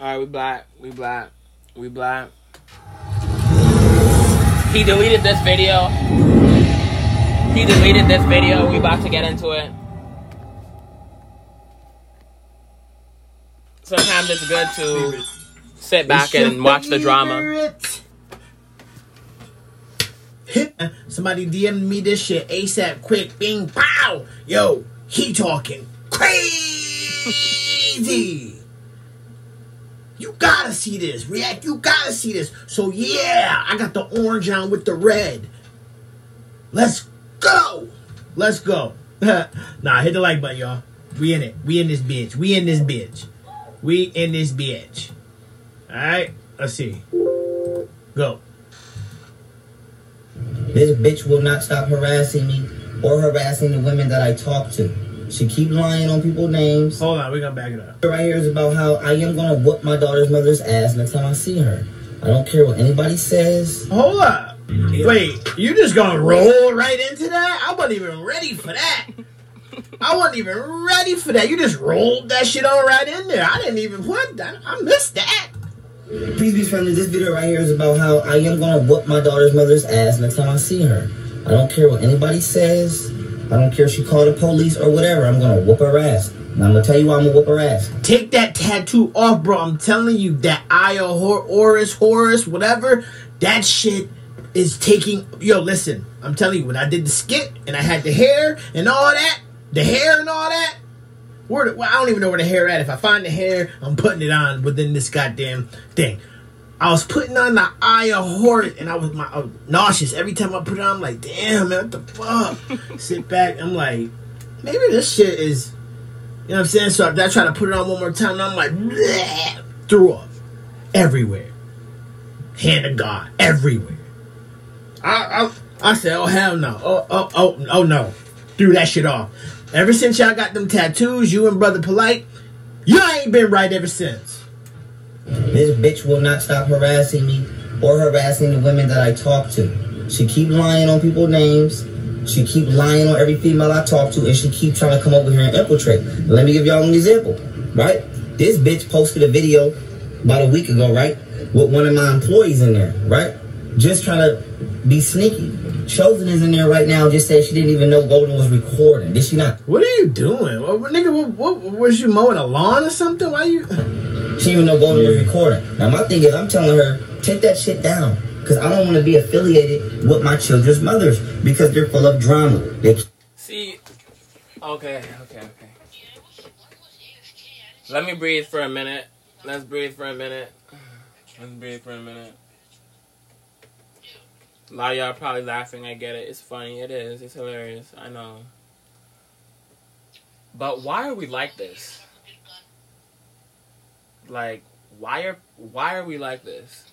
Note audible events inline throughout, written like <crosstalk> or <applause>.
Alright, we black. We black. We black. He deleted this video. He deleted this video. We about to get into it. Sometimes it's good to sit back and watch the drama. Uh, somebody DM me this shit ASAP quick. Bing, pow. Yo, he talking crazy. You gotta see this. React, you gotta see this. So yeah, I got the orange on with the red. Let's go. Let's go. <laughs> nah, hit the like button, y'all. We in it. We in this bitch. We in this bitch. We in this bitch. Alright, let's see. Go. This bitch will not stop harassing me or harassing the women that I talk to. She keep lying on people's names. Hold on, we gonna back it up. Right here is about how I am gonna whoop my daughter's mother's ass next time I see her. I don't care what anybody says. Hold up. Wait, you just gonna roll right into that? I wasn't even ready for that. I wasn't even ready for that. You just rolled that shit on right in there. I didn't even what that. I missed that. Please be friendly. This video right here is about how I am gonna whoop my daughter's mother's ass next time I see her. I don't care what anybody says. I don't care if she called the police or whatever. I'm gonna whoop her ass. And I'm gonna tell you why I'm gonna whoop her ass. Take that tattoo off, bro. I'm telling you that of Hor- Horus, Horus, whatever. That shit is taking. Yo, listen. I'm telling you, when I did the skit and I had the hair and all that, the hair and all that. Where the, well, I don't even know where the hair at. If I find the hair, I'm putting it on within this goddamn thing. I was putting on the eye of Horus, and I was my I was nauseous every time I put it on. I'm like, damn, man, what the fuck? <laughs> Sit back. I'm like, maybe this shit is, you know what I'm saying? So I, I try to put it on one more time, and I'm like, bleh, threw up everywhere. Hand of God, everywhere. I, I I said, oh hell no, oh oh oh oh no, threw that shit off. Ever since y'all got them tattoos, you and brother polite, you ain't been right ever since. This bitch will not stop harassing me or harassing the women that I talk to. She keep lying on people's names. She keep lying on every female I talk to, and she keep trying to come over here and infiltrate. Let me give y'all an example, right? This bitch posted a video about a week ago, right, with one of my employees in there, right, just trying to be sneaky. Chosen is in there right now. Just said she didn't even know Golden was recording. Did she not? What are you doing? Nigga, what, what, was you mowing a lawn or something? Why you? She didn't even know Golden was recording. Now my thing is, I'm telling her, take that shit down. Because I don't want to be affiliated with my children's mothers because they're full of drama. They See, okay, okay, okay. Let me breathe for a minute. Let's breathe for a minute. Let's breathe for a minute. A lot of y'all probably laughing. I get it. It's funny. It is. It's hilarious. I know. But why are we like this? Like, why are why are we like this?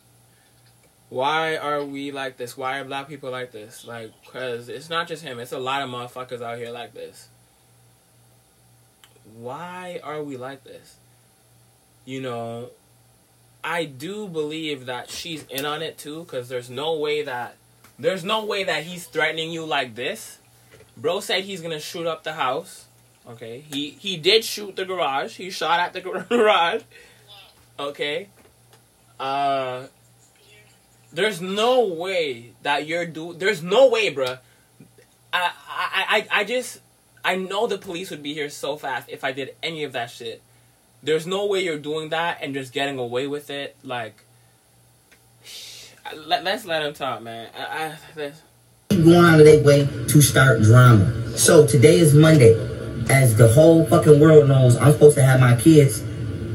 Why are we like this? Why are black people like this? Like, cause it's not just him. It's a lot of motherfuckers out here like this. Why are we like this? You know, I do believe that she's in on it too, cause there's no way that there's no way that he's threatening you like this. Bro said he's gonna shoot up the house. Okay, he he did shoot the garage. He shot at the <laughs> garage. Okay. Uh, there's no way that you're do. There's no way, bruh. I, I, I, I just, I know the police would be here so fast if I did any of that shit. There's no way you're doing that and just getting away with it. Like, <sighs> let, let's let him talk, man. I, I, going out of their way to start drama. So today is Monday. As the whole fucking world knows, I'm supposed to have my kids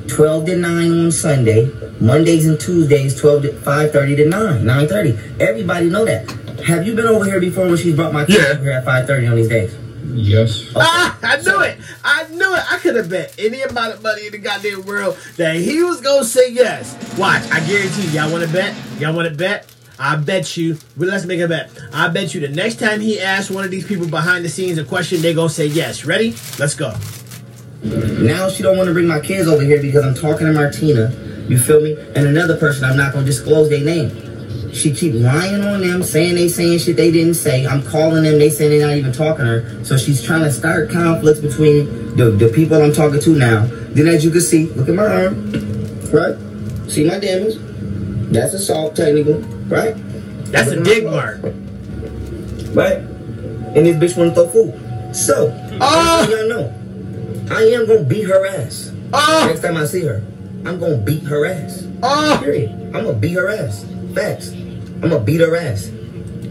12 to 9 on Sunday, Mondays and Tuesdays 12 to 5.30 to 9, 9.30. Everybody know that. Have you been over here before when she brought my kids Yeah. over here at 5.30 on these days? Yes. Ah, I knew it. I knew it. I could have bet any amount of money in the goddamn world that he was gonna say yes. Watch, I guarantee you. Y'all want to bet? Y'all want to bet? I bet you. Well, let's make a bet. I bet you the next time he asks one of these people behind the scenes a question, they gonna say yes. Ready? Let's go. Now she don't want to bring my kids over here because I'm talking to Martina. You feel me? And another person, I'm not gonna disclose their name. She keep lying on them, saying they saying shit they didn't say. I'm calling them, they saying they're not even talking to her. So she's trying to start conflicts between the, the people I'm talking to now. Then as you can see, look at my arm. right? See my damage? That's assault, technical, right? That's a dig mark. Right? And this bitch wanna throw food. So, Ah! oh. y'all know, I am gonna beat her ass. Ah! Next time I see her, I'm gonna beat her ass. Oh, Period. I'm gonna beat her ass. Facts. I'm gonna beat her ass.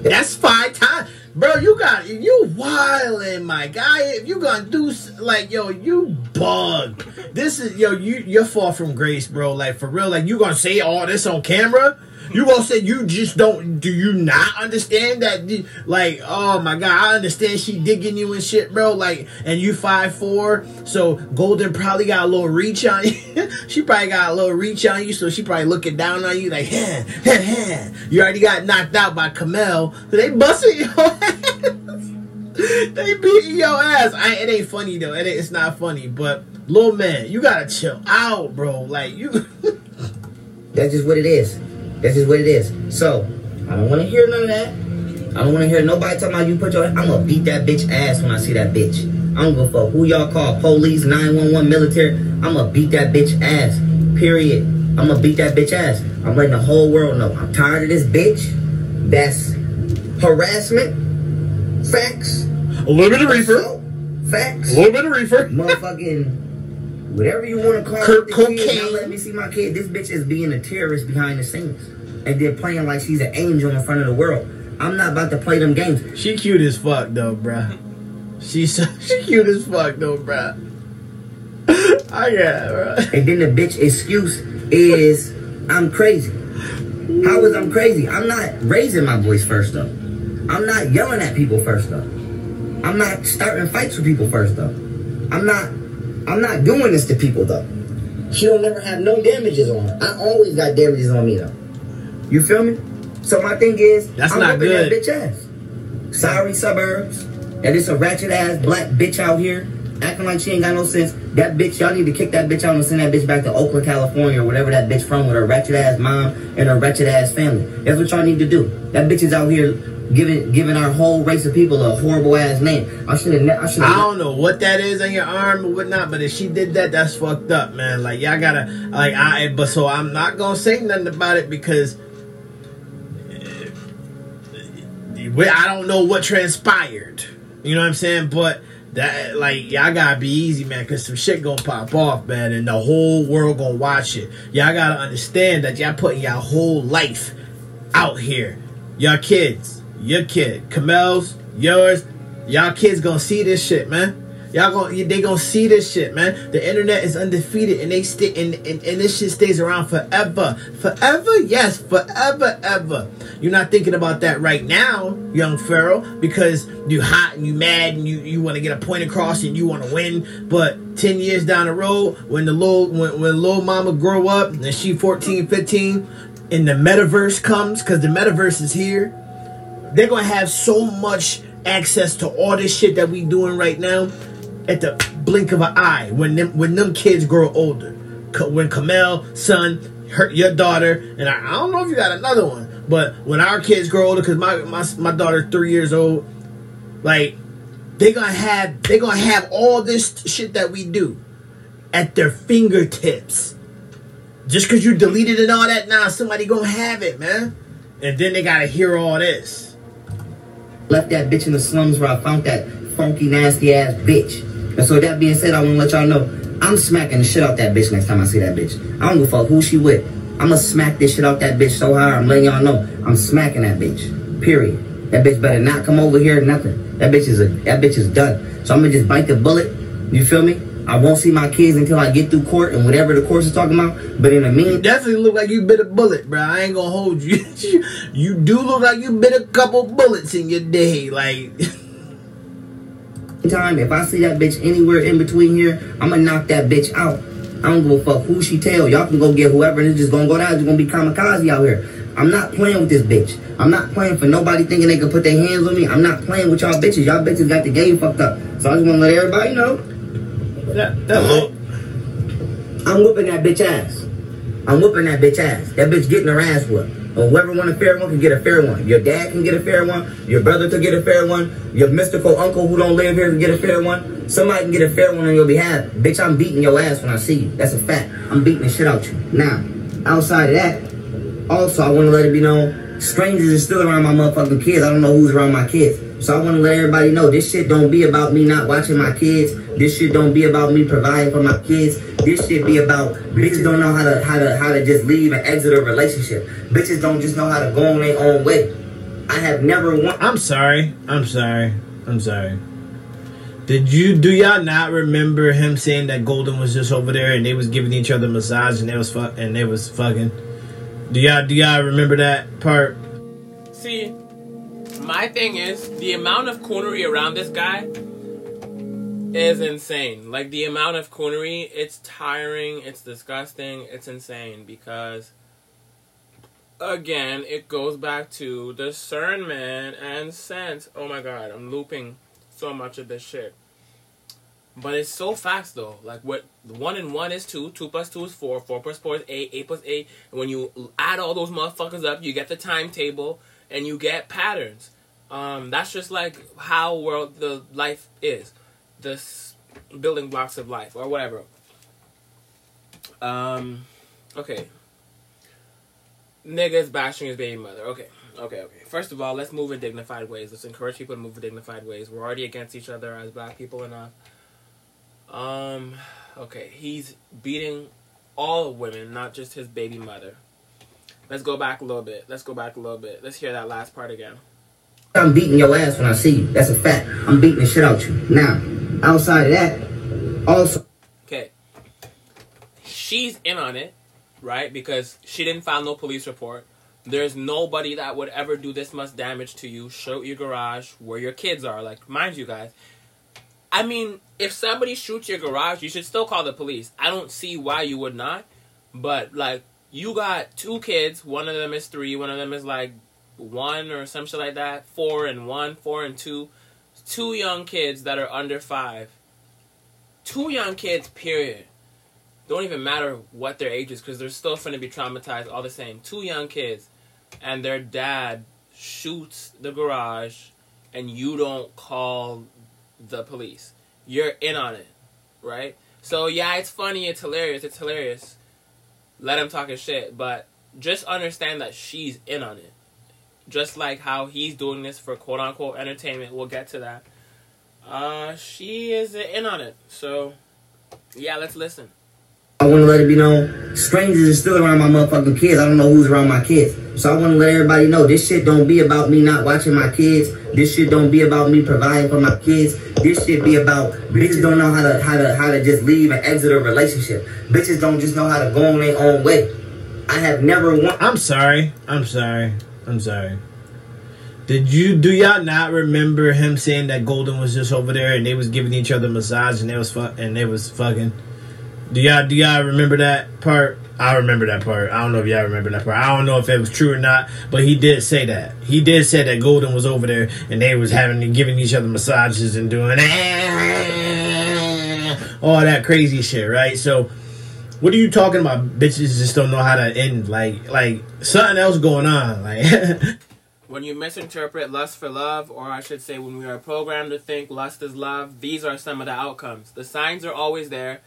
that's five times. Bro, you got you wildin', my guy. If you gonna do like yo, you bug. This is yo, you you're far from grace, bro. Like for real, like you gonna say all this on camera? You gonna say you just don't? Do you not understand that? Like, oh my god, I understand she digging you and shit, bro. Like, and you five four, so Golden probably got a little reach on <laughs> you. she probably got a little reach on you, so she probably looking down on you like, heh, heh, heh. You already got knocked out by Kamel. So they busting your <laughs> ass. they beating your ass. I, it ain't funny though. It it's not funny, but little man, you gotta chill out, bro. Like you. <laughs> That's just what it is. That's just what it is. So, I don't want to hear none of that. I don't want to hear nobody talking about you put your. I'm gonna beat that bitch ass when I see that bitch. I don't give a fuck who y'all call police, 911, military. I'm gonna beat that bitch ass. Period. I'm gonna beat that bitch ass. I'm letting the whole world know. I'm tired of this bitch. That's harassment. Facts. a little bit of reefer. Facts. A little bit of reefer. Motherfucking whatever you want to call Cur- it. kid, cocaine. Not let me see my kid. This bitch is being a terrorist behind the scenes, and they're playing like she's an angel in front of the world. I'm not about to play them games. She cute as fuck though, bruh. She's <laughs> so, she cute as fuck though, bruh. <laughs> I got it, bruh. And then the bitch excuse is I'm crazy. How is I'm crazy? I'm not raising my voice first though. I'm not yelling at people first though. I'm not starting fights with people first though. I'm not I'm not doing this to people though. She don't never have no damages on her. I always got damages on me though. You feel me? So my thing is That's I'm not whooping that good. bitch ass. Sorry suburbs. and it's a ratchet ass black bitch out here acting like she ain't got no sense. That bitch, y'all need to kick that bitch out and send that bitch back to Oakland, California, or whatever that bitch from with her ratchet ass mom and her ratchet ass family. That's what y'all need to do. That bitch is out here giving giving our whole race of people a horrible ass name. I should have. I I don't know what that is on your arm or whatnot, but if she did that, that's fucked up, man. Like y'all gotta like I but so I'm not gonna say nothing about it because I don't know what transpired. You know what I'm saying? But that like y'all gotta be easy, man, cause some shit gonna pop off, man, and the whole world gonna watch it. Y'all gotta understand that y'all putting y'all whole life out here. Y'all kids, your kid, Kamel's, yours, y'all kids gonna see this shit, man. Y'all gonna they gonna see this shit, man. The internet is undefeated, and they stay and, and and this shit stays around forever, forever. Yes, forever, ever. You're not thinking about that right now, young Pharaoh, because you're hot and you're mad and you you want to get a point across and you want to win. But ten years down the road, when the little when when little mama grow up and she 14, 15, and the metaverse comes, because the metaverse is here they're gonna have so much access to all this shit that we doing right now at the blink of an eye when them when them kids grow older. When Kamel, son, hurt your daughter, and I, I don't know if you got another one, but when our kids grow older, because my, my my daughter's three years old, like they gonna have they gonna have all this shit that we do at their fingertips. Just because you deleted and all that, now somebody gonna have it, man. And then they gotta hear all this. Left that bitch in the slums where I found that funky, nasty ass bitch. And so that being said, I want to let y'all know I'm smacking the shit out that bitch next time I see that bitch. I don't give a fuck who she with. I'ma smack this shit out that bitch so hard. I'm letting y'all know I'm smacking that bitch. Period. That bitch better not come over here. Nothing. That bitch is a that bitch is done. So I'm gonna just bite the bullet. You feel me? I won't see my kids until I get through court and whatever the court is talking about. But in the You definitely look like you bit a bullet, bro. I ain't gonna hold you. <laughs> you do look like you bit a couple bullets in your day. Like, <laughs> time, if I see that bitch anywhere in between here, I'ma knock that bitch out. I don't give a fuck who she tell. Y'all can go get whoever and it's just gonna go down. It's gonna be kamikaze out here. I'm not playing with this bitch. I'm not playing for nobody thinking they can put their hands on me. I'm not playing with y'all bitches. Y'all bitches got the game fucked up. So I just wanna let everybody know that, that uh-huh. look. I'm whooping that bitch ass. I'm whooping that bitch ass. That bitch getting her ass whooped. And whoever want a fair one can get a fair one. Your dad can get a fair one. Your brother could get a fair one. Your mystical uncle who don't live here can get a fair one. Somebody can get a fair one on your behalf. Bitch, I'm beating your ass when I see you. That's a fact. I'm beating the shit out you. Now, outside of that, also I want to let it be known, strangers are still around my motherfucking kids. I don't know who's around my kids. So I want to let everybody know this shit don't be about me not watching my kids. This shit don't be about me providing for my kids. This shit be about bitches don't know how to how to how to just leave and exit a relationship. Bitches don't just know how to go on their own way. I have never won. I'm sorry. I'm sorry. I'm sorry. Did you do y'all not remember him saying that Golden was just over there and they was giving each other massage and they was fuck and they was fucking? Do y'all do y'all remember that part? See, my thing is the amount of coonery around this guy is insane. Like the amount of coonery, it's tiring, it's disgusting, it's insane because again, it goes back to discernment and sense. Oh my god, I'm looping so much of this shit. But it's so fast though. Like what one and one is two, two plus two is four, four plus four is eight, eight plus eight. And when you add all those motherfuckers up, you get the timetable and you get patterns. Um, that's just like how world the life is, the building blocks of life or whatever. Um, okay. Niggas bashing his baby mother. Okay, okay, okay. First of all, let's move in dignified ways. Let's encourage people to move in dignified ways. We're already against each other as black people enough. Um, okay, he's beating all women, not just his baby mother. Let's go back a little bit. Let's go back a little bit. Let's hear that last part again. I'm beating your ass when I see you. That's a fact. I'm beating the shit out you. Now, outside of that, also Okay. She's in on it, right? Because she didn't file no police report. There's nobody that would ever do this much damage to you. Show your garage where your kids are. Like, mind you guys. I mean, if somebody shoots your garage, you should still call the police. I don't see why you would not. But, like, you got two kids. One of them is three. One of them is, like, one or some shit like that. Four and one, four and two. Two young kids that are under five. Two young kids, period don't even matter what their age is because they're still going to be traumatized all the same. Two young kids, and their dad shoots the garage, and you don't call the police. You're in on it, right? So yeah, it's funny, it's hilarious, it's hilarious. Let him talk his shit, but just understand that she's in on it. Just like how he's doing this for quote unquote entertainment, we'll get to that. Uh, she is in on it. So yeah, let's listen. I want to let it be known, strangers are still around my motherfucking kids. I don't know who's around my kids. So I want to let everybody know this shit don't be about me not watching my kids. This shit don't be about me providing for my kids. This shit be about bitches don't know how to how to how to just leave and exit a relationship. Bitches don't just know how to go on their own way. I have never won. I'm sorry. I'm sorry. I'm sorry. Did you do y'all not remember him saying that Golden was just over there and they was giving each other massage and they was fuck and they was fucking? Do y'all do y'all remember that part? I remember that part. I don't know if y'all remember that part. I don't know if it was true or not, but he did say that. He did say that Golden was over there and they was having giving each other massages and doing <laughs> all that crazy shit, right? So what are you talking about? Bitches just don't know how to end. Like, like something else going on. Like, <laughs> When you misinterpret lust for love, or I should say, when we are programmed to think lust is love, these are some of the outcomes. The signs are always there.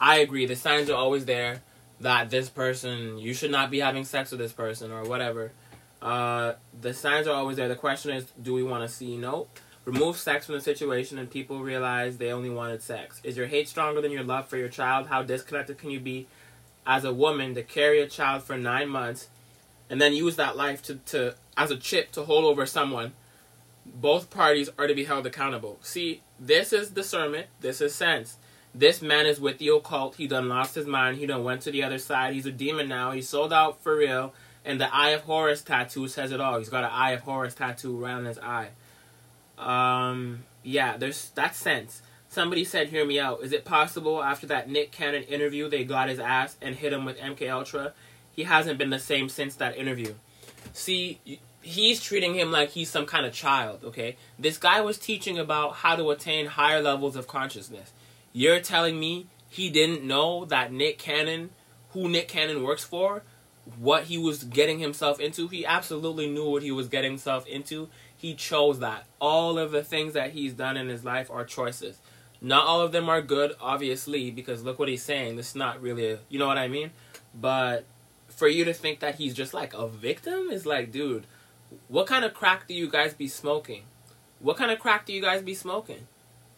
I agree, the signs are always there that this person, you should not be having sex with this person, or whatever. Uh, the signs are always there. The question is, do we want to see? No. Remove sex from the situation, and people realize they only wanted sex. Is your hate stronger than your love for your child? How disconnected can you be as a woman to carry a child for nine months and then use that life to, to as a chip to hold over someone, both parties are to be held accountable. See, this is discernment, this is sense. This man is with the occult. He done lost his mind. He done went to the other side. He's a demon now. He's sold out for real. And the Eye of Horus tattoo says it all. He's got an Eye of Horus tattoo around his eye. Um, yeah, there's that sense. Somebody said, "Hear me out. Is it possible after that Nick Cannon interview they got his ass and hit him with MK Ultra? He hasn't been the same since that interview. See, he's treating him like he's some kind of child. Okay, this guy was teaching about how to attain higher levels of consciousness. You're telling me he didn't know that Nick Cannon, who Nick Cannon works for, what he was getting himself into. He absolutely knew what he was getting himself into. He chose that. All of the things that he's done in his life are choices. Not all of them are good, obviously, because look what he's saying. This is not really a, you know what I mean? But for you to think that he's just like a victim is like, dude, what kind of crack do you guys be smoking? What kind of crack do you guys be smoking?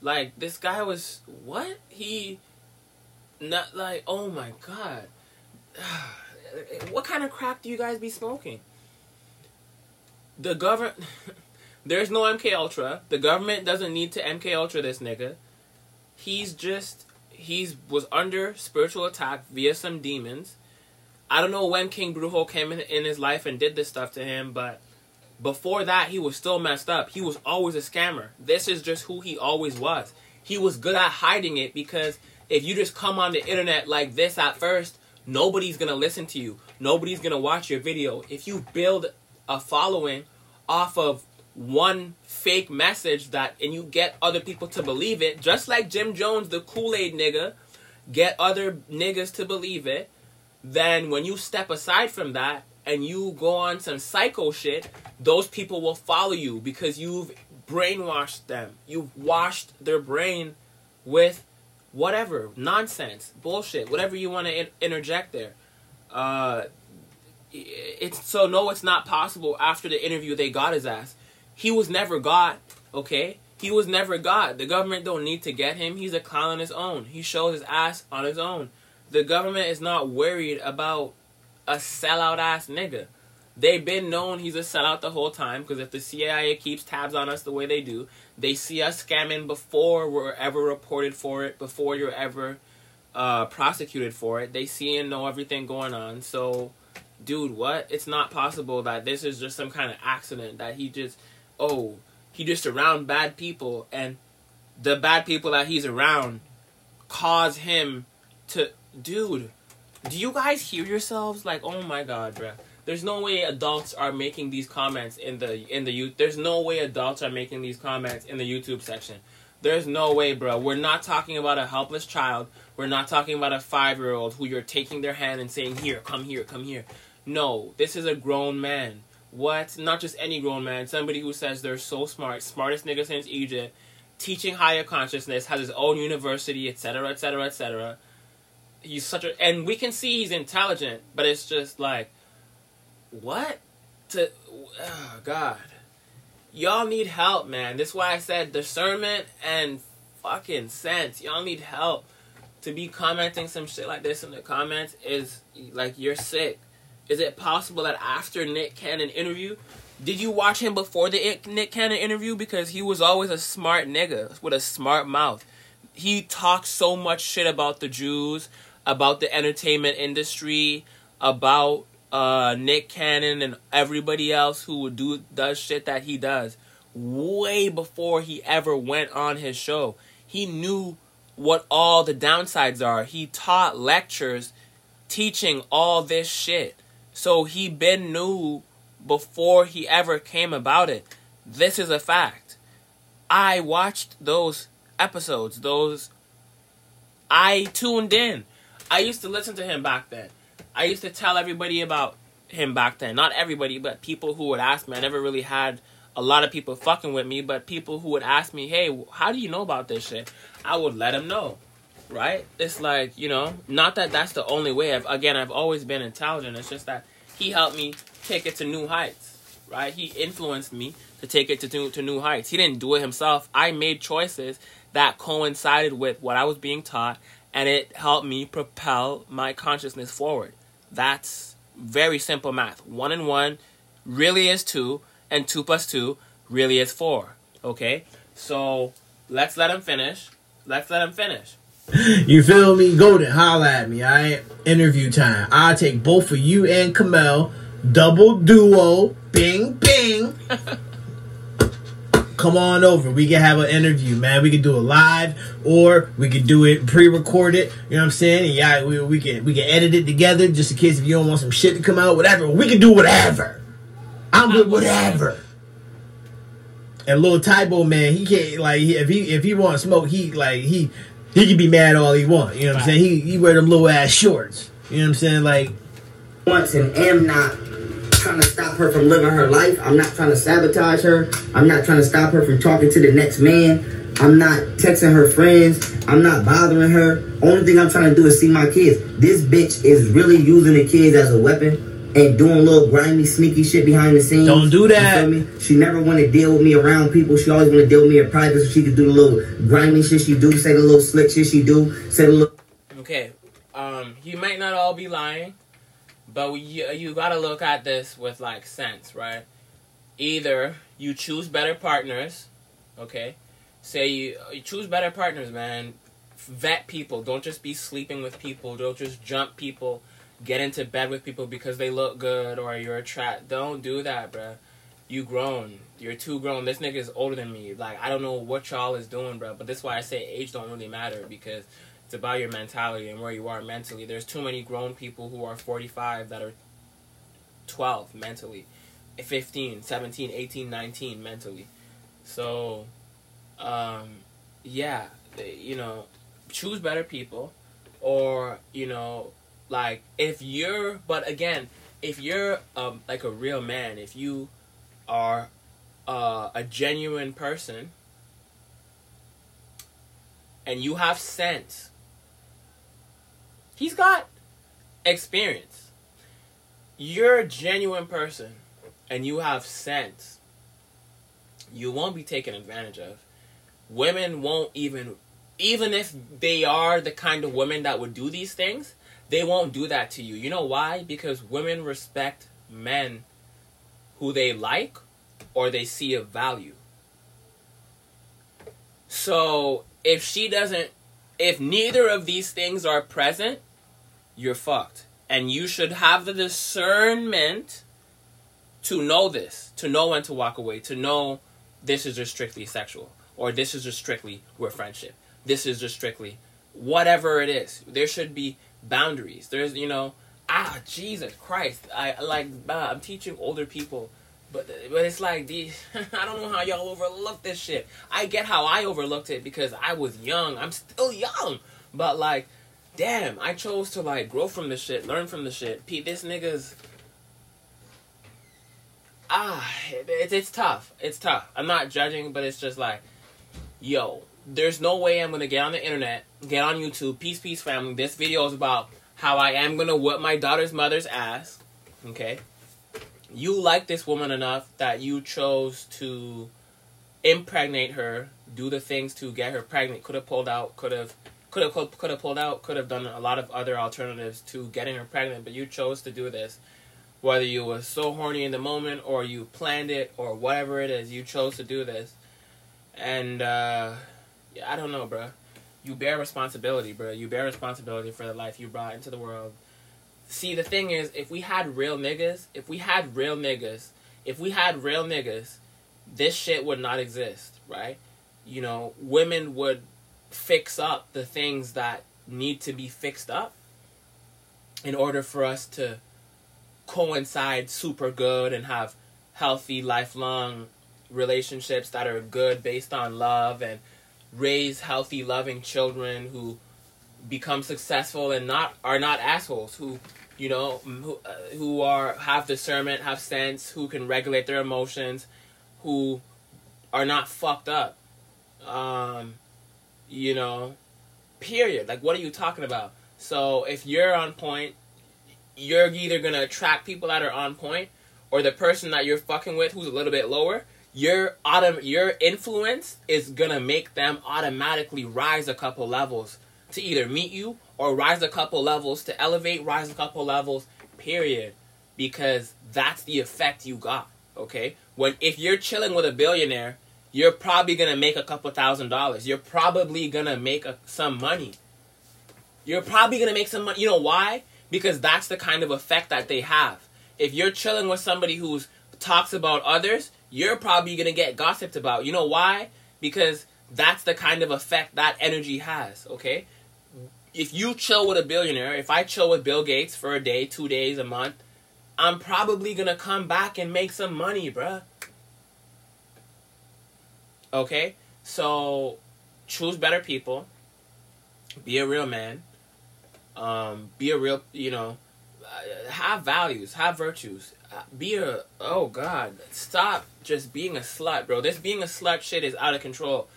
Like this guy was what? He not like oh my god. <sighs> what kind of crack do you guys be smoking? The government <laughs> there's no MK Ultra. The government doesn't need to MK Ultra this nigga. He's just he's was under spiritual attack via some demons. I don't know when King Brujo came in, in his life and did this stuff to him, but before that, he was still messed up. He was always a scammer. This is just who he always was. He was good at hiding it because if you just come on the internet like this at first, nobody's gonna listen to you. Nobody's gonna watch your video. If you build a following off of one fake message that and you get other people to believe it, just like Jim Jones, the Kool-Aid nigga, get other niggas to believe it, then when you step aside from that and you go on some psycho shit, those people will follow you because you've brainwashed them. You've washed their brain with whatever nonsense, bullshit, whatever you want to in- interject there. Uh, it's so no, it's not possible. After the interview, they got his ass. He was never got. Okay, he was never got. The government don't need to get him. He's a clown on his own. He shows his ass on his own. The government is not worried about a sellout ass nigga. They've been known he's a sellout the whole time because if the CIA keeps tabs on us the way they do, they see us scamming before we're ever reported for it, before you're ever uh, prosecuted for it. They see and know everything going on. So, dude, what? It's not possible that this is just some kind of accident that he just, oh, he just around bad people and the bad people that he's around cause him to, dude do you guys hear yourselves? Like, oh my god, bruh. There's no way adults are making these comments in the in the youth. There's no way adults are making these comments in the YouTube section. There's no way, bro. We're not talking about a helpless child. We're not talking about a five year old who you're taking their hand and saying, "Here, come here, come here." No, this is a grown man. What? Not just any grown man. Somebody who says they're so smart, smartest nigga since Egypt, teaching higher consciousness, has his own university, etc., etc., etc he's such a and we can see he's intelligent, but it's just like what to oh god. Y'all need help, man. This is why I said discernment and fucking sense. Y'all need help. To be commenting some shit like this in the comments is like you're sick. Is it possible that after Nick Cannon interview, did you watch him before the Nick Cannon interview? Because he was always a smart nigga with a smart mouth. He talked so much shit about the Jews, about the entertainment industry, about uh, Nick Cannon and everybody else who would do does shit that he does way before he ever went on his show. He knew what all the downsides are. He taught lectures teaching all this shit. So he been knew before he ever came about it. This is a fact. I watched those episodes, those I tuned in. I used to listen to him back then. I used to tell everybody about him back then. Not everybody, but people who would ask me. I never really had a lot of people fucking with me, but people who would ask me, "Hey, how do you know about this shit?" I would let them know. Right? It's like you know, not that that's the only way. I've, again, I've always been intelligent. It's just that he helped me take it to new heights. Right? He influenced me to take it to new, to new heights. He didn't do it himself. I made choices that coincided with what I was being taught and it helped me propel my consciousness forward. That's very simple math. One and one really is two, and two plus two really is four. Okay? So let's let him finish. Let's let him finish. <laughs> You feel me? Golden, holla at me, alright? Interview time. I'll take both of you and Kamel. Double duo. Bing, bing. <laughs> come on over. We can have an interview, man. We can do it live or we can do it pre-recorded. You know what I'm saying? And yeah, we, we can we can edit it together just in case if you don't want some shit to come out, whatever. We can do whatever. I'm with whatever. And little Tybo man, he can't like if he if he want smoke, he like he he can be mad all he want. You know what I'm saying? He he wear them little ass shorts. You know what I'm saying? Like once and am not trying to stop her from living her life. I'm not trying to sabotage her. I'm not trying to stop her from talking to the next man. I'm not texting her friends. I'm not bothering her. Only thing I'm trying to do is see my kids. This bitch is really using the kids as a weapon and doing little grimy, sneaky shit behind the scenes. Don't do that. You feel me? She never want to deal with me around people. She always want to deal with me in private so she could do the little grimy shit she do, say the little slick shit she do, say the little. Okay, um, you might not all be lying, but you, you gotta look at this with like sense, right? Either you choose better partners, okay? Say you, you choose better partners, man. Vet people. Don't just be sleeping with people. Don't just jump people. Get into bed with people because they look good or you're attracted. Don't do that, bruh. You grown. You're too grown. This nigga is older than me. Like I don't know what y'all is doing, bro. But this is why I say age don't really matter because it's about your mentality and where you are mentally. There's too many grown people who are 45 that are 12 mentally, 15, 17, 18, 19 mentally. So, um, yeah, you know, choose better people or, you know, like if you're, but again, if you're um, like a real man, if you are uh, a genuine person and you have sense, he's got experience. You're a genuine person and you have sense. You won't be taken advantage of. Women won't even, even if they are the kind of women that would do these things, they won't do that to you. You know why? Because women respect men who they like or they see a value. So if she doesn't, if neither of these things are present, you're fucked. And you should have the discernment to know this, to know when to walk away, to know this is just strictly sexual, or this is just strictly we're friendship. This is just strictly whatever it is. There should be boundaries. There's, you know, ah, Jesus Christ. I like, uh, I'm teaching older people, but but it's like these. <laughs> I don't know how y'all overlook this shit. I get how I overlooked it because I was young. I'm still young, but like, damn, I chose to like grow from this shit, learn from the shit. Pete, this nigga's. Ah, it, it's tough. It's tough. I'm not judging, but it's just like, yo, there's no way I'm gonna get on the internet, get on YouTube, peace, peace, family. This video is about how I am gonna whip my daughter's mother's ass. Okay, you like this woman enough that you chose to impregnate her, do the things to get her pregnant. Could have pulled out. Could have. Could have could have pulled out. Could have done a lot of other alternatives to getting her pregnant, but you chose to do this. Whether you were so horny in the moment, or you planned it, or whatever it is, you chose to do this, and. uh I don't know, bro. You bear responsibility, bro. You bear responsibility for the life you brought into the world. See, the thing is, if we had real niggas, if we had real niggas, if we had real niggas, this shit would not exist, right? You know, women would fix up the things that need to be fixed up in order for us to coincide super good and have healthy, lifelong relationships that are good based on love and raise healthy, loving children who become successful and not are not assholes who you know who, uh, who are have discernment have sense who can regulate their emotions who are not fucked up. Um you know period like what are you talking about so if you're on point you're either gonna attract people that are on point or the person that you're fucking with who's a little bit lower your autom- your influence is gonna make them automatically rise a couple levels to either meet you or rise a couple levels to elevate, rise a couple levels, period. Because that's the effect you got. Okay? When if you're chilling with a billionaire, you're probably gonna make a couple thousand dollars. You're probably gonna make a, some money. You're probably gonna make some money. You know why? Because that's the kind of effect that they have. If you're chilling with somebody who's talks about others, you're probably to get gossiped about. You know why? Because that's the kind of effect that energy has, okay? If you chill with a billionaire, if I chill with Bill Gates for a day, two days, a month, I'm probably to come back and make some money, bruh. Okay? So, choose better people. Be a real man. Um, be a real, you know, have values, have virtues. Uh, Be a oh god, stop just being a slut, bro. This being a slut shit is out of control.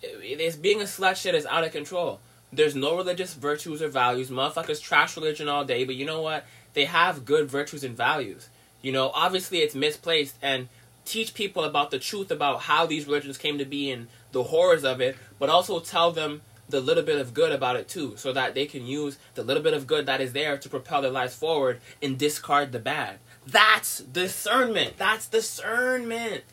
This being a slut shit is out of control. There's no religious virtues or values. Motherfuckers trash religion all day, but you know what? They have good virtues and values. You know, obviously it's misplaced and teach people about the truth about how these religions came to be and the horrors of it, but also tell them the little bit of good about it too, so that they can use the little bit of good that is there to propel their lives forward and discard the bad. That's discernment. That's discernment.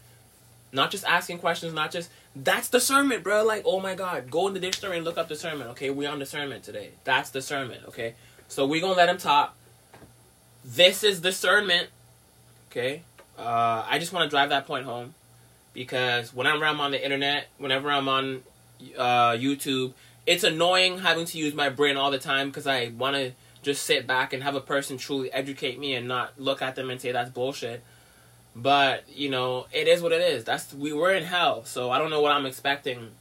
Not just asking questions, not just that's discernment, bro. Like, oh my god, go in the dictionary and look up discernment. Okay, we on discernment today. That's discernment. Okay, so we gonna let him talk. This is discernment. Okay, uh, I just want to drive that point home because whenever I'm on the internet, whenever I'm on uh, YouTube, it's annoying having to use my brain all the time because I want to just sit back and have a person truly educate me and not look at them and say that's bullshit. But you know, it is what it is. That's we were in hell, so I don't know what I'm expecting.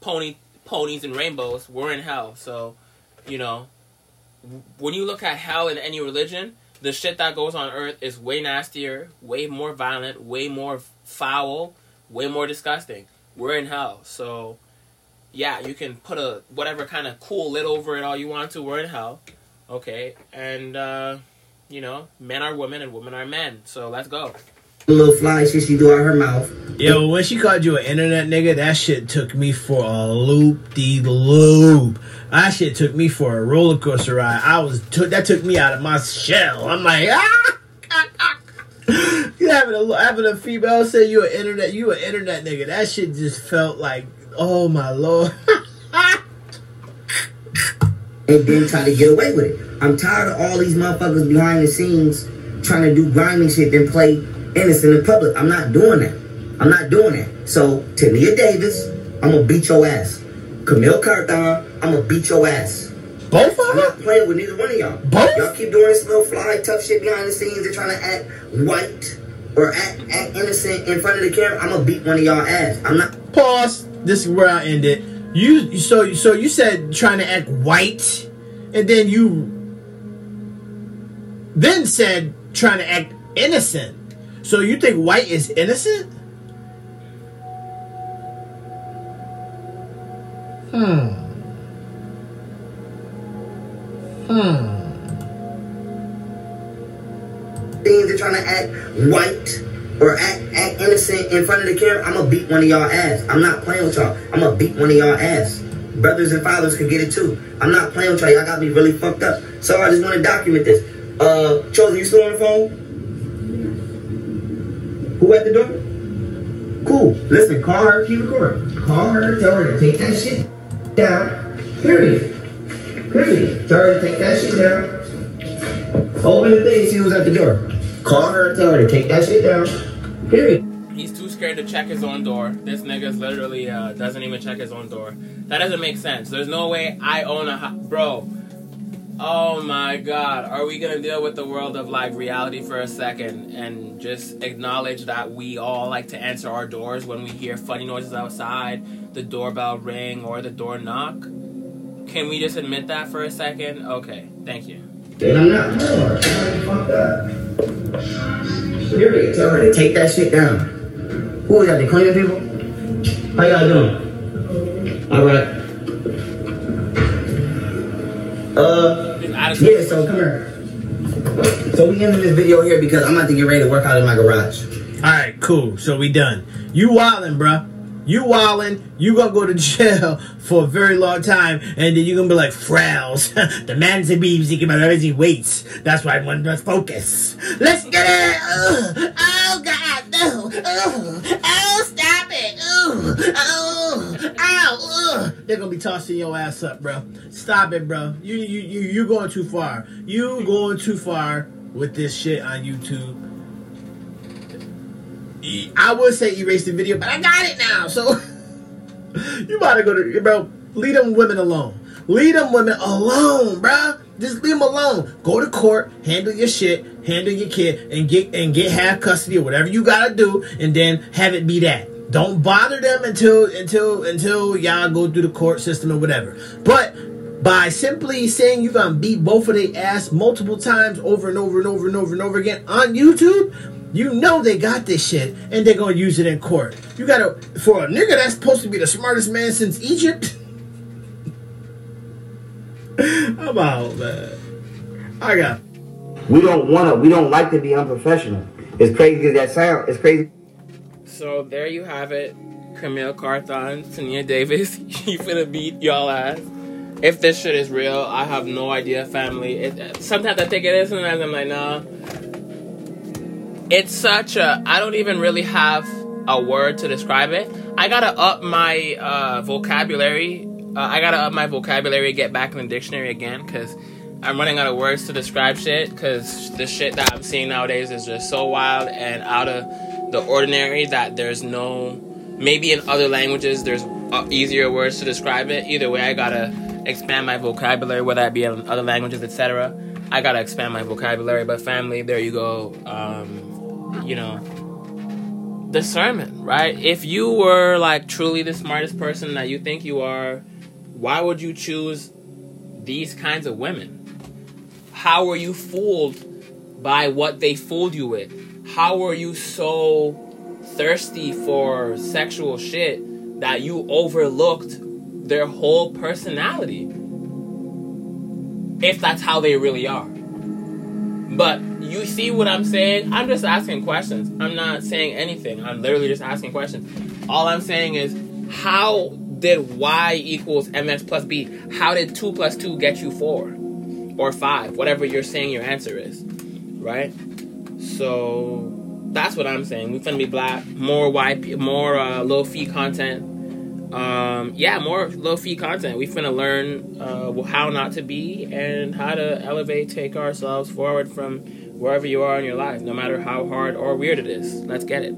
Pony ponies and rainbows. We're in hell, so you know, when you look at hell in any religion, the shit that goes on earth is way nastier, way more violent, way more foul, way more disgusting. We're in hell, so yeah, you can put a whatever kind of cool lid over it all you want to. We're in hell, okay, and uh, you know, men are women and women are men. So let's go. Little fly shit she do out her mouth. Yo, when she called you an internet nigga, that shit took me for a loop de loop. That shit took me for a roller coaster ride. I was took that took me out of my shell. I'm like, ah, <laughs> ah, ah. you having a having a female say you an internet you an internet nigga. That shit just felt like, oh my lord. <laughs> and then try to get away with it. I'm tired of all these motherfuckers behind the scenes trying to do grimy shit then play innocent in public. I'm not doing that. I'm not doing that. So, Tania Davis, I'm gonna beat your ass. Camille Carthon, I'm gonna beat your ass. Both of them? I'm not playing with neither one of y'all. Both? Y'all keep doing this little fly tough shit behind the scenes. They're trying to act white or act, act innocent in front of the camera. I'm gonna beat one of y'all ass. I'm not. Pause. This is where I end it. You so so you said trying to act white, and then you then said trying to act innocent. So you think white is innocent? Hmm. Hmm. Things they're trying to act white or act, act innocent in front of the camera. I'm gonna beat one of y'all ass. I'm not playing with y'all. I'm gonna beat one of y'all ass. Brothers and fathers can get it too. I'm not playing with y'all. Y'all got me really fucked up. So I just want to document this. Uh, Chosen, you still on the phone? Who at the door? Cool. Listen, call her, keep recording. Call her, tell her to take that shit down. Period. Period. Tell her to take that shit down. Open the thing, see who's at the door. Call her, tell her to take that shit down. Period. He's too scared to check his own door. This nigga's literally uh, doesn't even check his own door. That doesn't make sense. There's no way I own a house, bro. Oh my god, are we gonna deal with the world of like reality for a second and just acknowledge that we all like to answer our doors when we hear funny noises outside, the doorbell ring, or the door knock? Can we just admit that for a second? Okay, thank you. Then I'm not her. Fuck that. Period. Tell her to take that shit down. Who is that? The cleaning people? How y'all doing? All right. Uh, Yeah. So come here. So we ending this video here because I'm about to get ready to work out in my garage. All right, cool. So we done. You wildin', bruh. You wildin'. You gonna go to <laughs> jail for a very long time, and then you gonna be like, Frowls. <laughs> the man's a beeves, he can everything weights. That's why I want to focus. Let's get it. Ugh. Oh God, no. Oh, oh, stop it. Oh, oh, Ugh. They're gonna be tossing your ass up, bro. Stop it, bro. You, you, you, you going too far. You going too far with this shit on YouTube. I would say erase the video, but I got it now. So <laughs> you to go to bro. Leave them women alone. Leave them women alone, bro. Just leave them alone. Go to court, handle your shit, handle your kid, and get and get half custody or whatever you gotta do, and then have it be that. Don't bother them until until until y'all go through the court system or whatever. But by simply saying you're gonna beat both of their ass multiple times over and over and over and over and over again on YouTube, you know they got this shit and they're gonna use it in court. You gotta for a nigga that's supposed to be the smartest man since Egypt. <laughs> I'm out, man. I got. We don't wanna. We don't like to be unprofessional. It's crazy as that sound. It's crazy. So there you have it. Camille Carthon, Tania Davis, <laughs> you finna beat y'all ass. If this shit is real, I have no idea, family. It, sometimes I think it is, sometimes I'm like, nah. It's such a. I don't even really have a word to describe it. I gotta up my uh, vocabulary. Uh, I gotta up my vocabulary, get back in the dictionary again, because I'm running out of words to describe shit. Because the shit that I'm seeing nowadays is just so wild and out of the ordinary that there's no. Maybe in other languages there's easier words to describe it. Either way, I gotta expand my vocabulary, whether that be in other languages, etc. I gotta expand my vocabulary. But family, there you go. Um, you know, discernment, right? If you were like truly the smartest person that you think you are, why would you choose these kinds of women? How were you fooled by what they fooled you with? How were you so thirsty for sexual shit that you overlooked their whole personality? If that's how they really are. But you see what I'm saying? I'm just asking questions. I'm not saying anything. I'm literally just asking questions. All I'm saying is, how did y equals mx plus b? How did 2 plus 2 get you 4? Or 5? Whatever you're saying your answer is. Right? So, that's what I'm saying. We're gonna be black. More YP, more uh, lo-fi content. Um, yeah, more lo-fi content. We finna learn uh, how not to be and how to elevate, take ourselves forward from wherever you are in your life, no matter how hard or weird it is. Let's get it.